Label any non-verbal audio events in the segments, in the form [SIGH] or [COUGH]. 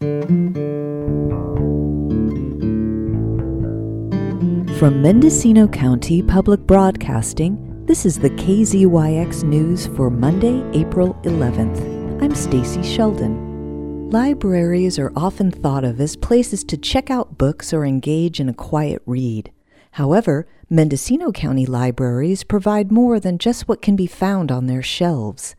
From Mendocino County Public Broadcasting, this is the KZYX News for Monday, April 11th. I'm Stacy Sheldon. Libraries are often thought of as places to check out books or engage in a quiet read. However, Mendocino County libraries provide more than just what can be found on their shelves.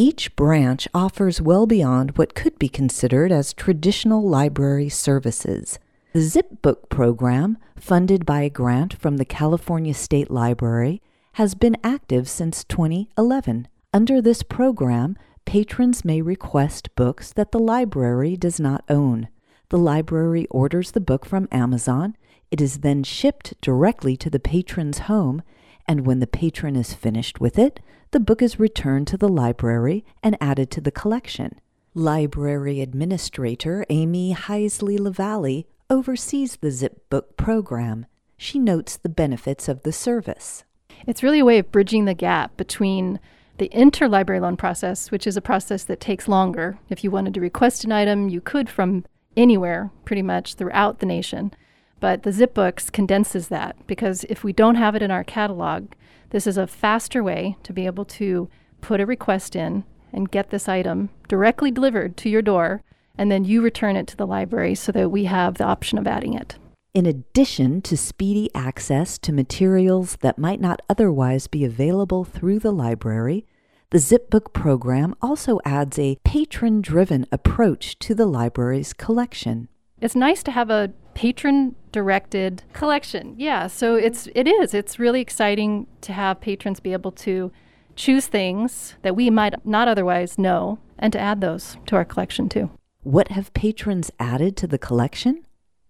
Each branch offers well beyond what could be considered as traditional library services. The Zip Book program, funded by a grant from the California State Library, has been active since 2011. Under this program, patrons may request books that the library does not own. The library orders the book from Amazon. It is then shipped directly to the patron's home, and when the patron is finished with it, the book is returned to the library and added to the collection. Library Administrator Amy Heisley LaValle oversees the Zip Book program. She notes the benefits of the service. It's really a way of bridging the gap between the interlibrary loan process, which is a process that takes longer. If you wanted to request an item, you could from anywhere, pretty much throughout the nation. But the Zip Books condenses that because if we don't have it in our catalog, this is a faster way to be able to put a request in and get this item directly delivered to your door and then you return it to the library so that we have the option of adding it. In addition to speedy access to materials that might not otherwise be available through the library, the ZipBook program also adds a patron driven approach to the library's collection. It's nice to have a patron directed collection. Yeah, so it's it is. It's really exciting to have patrons be able to choose things that we might not otherwise know and to add those to our collection too. What have patrons added to the collection?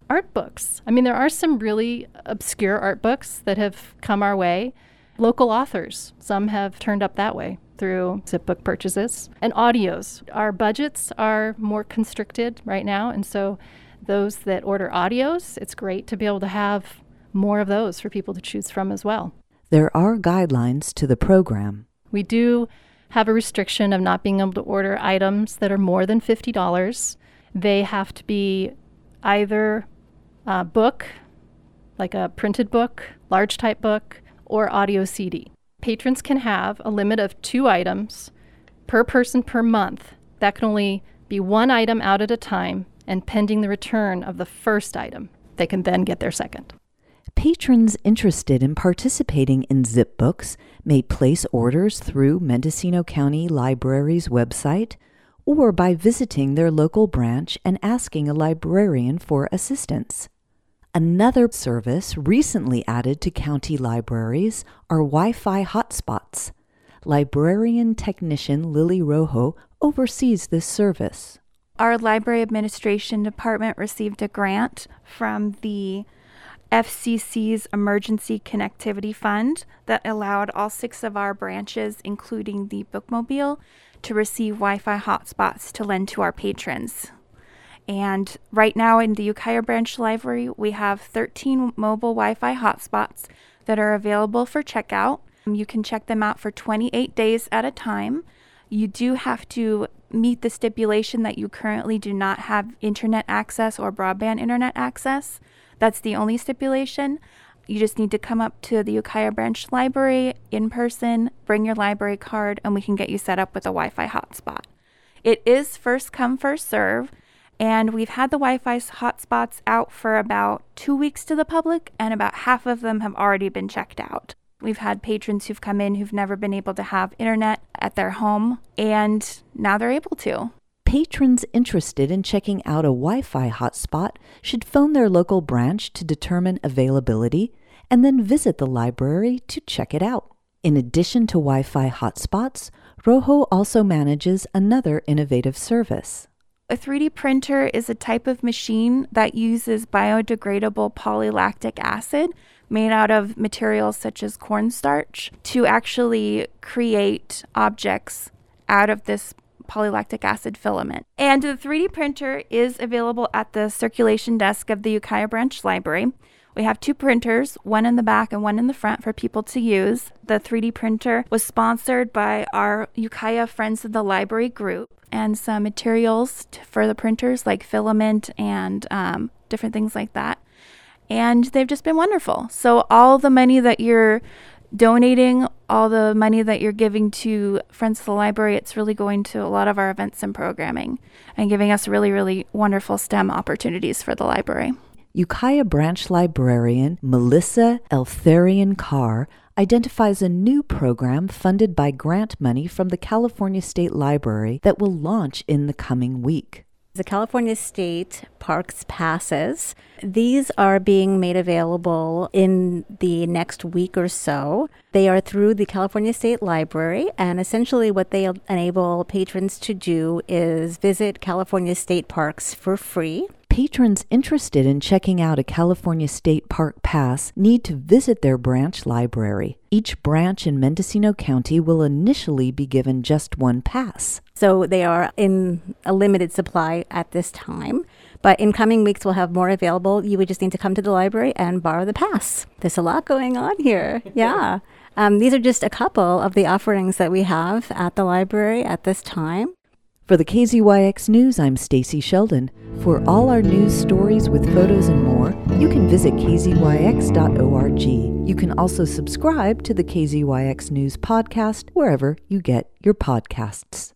Art books. I mean, there are some really obscure art books that have come our way. Local authors, some have turned up that way through zip book purchases. And audios. Our budgets are more constricted right now, and so those that order audios, it's great to be able to have more of those for people to choose from as well. There are guidelines to the program. We do have a restriction of not being able to order items that are more than $50. They have to be either a book, like a printed book, large type book, or audio CD. Patrons can have a limit of two items per person per month. That can only be one item out at a time and pending the return of the first item. They can then get their second. Patrons interested in participating in Zip Books may place orders through Mendocino County Library's website or by visiting their local branch and asking a librarian for assistance. Another service recently added to county libraries are Wi Fi hotspots. Librarian technician Lily Rojo oversees this service. Our library administration department received a grant from the FCC's Emergency Connectivity Fund that allowed all six of our branches, including the Bookmobile, to receive Wi Fi hotspots to lend to our patrons. And right now in the Ukiah Branch Library, we have 13 mobile Wi Fi hotspots that are available for checkout. You can check them out for 28 days at a time. You do have to meet the stipulation that you currently do not have internet access or broadband internet access. That's the only stipulation. You just need to come up to the Ukiah Branch Library in person, bring your library card, and we can get you set up with a Wi Fi hotspot. It is first come, first serve, and we've had the Wi Fi hotspots out for about two weeks to the public, and about half of them have already been checked out. We've had patrons who've come in who've never been able to have internet at their home, and now they're able to. Patrons interested in checking out a Wi Fi hotspot should phone their local branch to determine availability and then visit the library to check it out. In addition to Wi Fi hotspots, Rojo also manages another innovative service. A 3D printer is a type of machine that uses biodegradable polylactic acid made out of materials such as cornstarch to actually create objects out of this polylactic acid filament. And the 3D printer is available at the circulation desk of the Ukiah Branch Library. We have two printers, one in the back and one in the front for people to use. The 3D printer was sponsored by our Ukiah Friends of the Library group. and some materials for the printers, like filament and um, different things like that. And they've just been wonderful. So, all the money that you're donating, all the money that you're giving to Friends of the Library, it's really going to a lot of our events and programming and giving us really, really wonderful STEM opportunities for the library. Ukiah branch librarian Melissa Eltharian Carr identifies a new program funded by grant money from the California State Library that will launch in the coming week. The California State Parks Passes. These are being made available in the next week or so. They are through the California State Library, and essentially what they enable patrons to do is visit California State Parks for free. Patrons interested in checking out a California State Park Pass need to visit their branch library. Each branch in Mendocino County will initially be given just one pass. So they are in a limited supply at this time. But in coming weeks, we'll have more available. You would just need to come to the library and borrow the pass. There's a lot going on here. [LAUGHS] Yeah. Um, these are just a couple of the offerings that we have at the library at this time. For the KZYX News, I'm Stacy Sheldon. For all our news stories with photos and more, you can visit kzyx.org. You can also subscribe to the KZYX News podcast wherever you get your podcasts.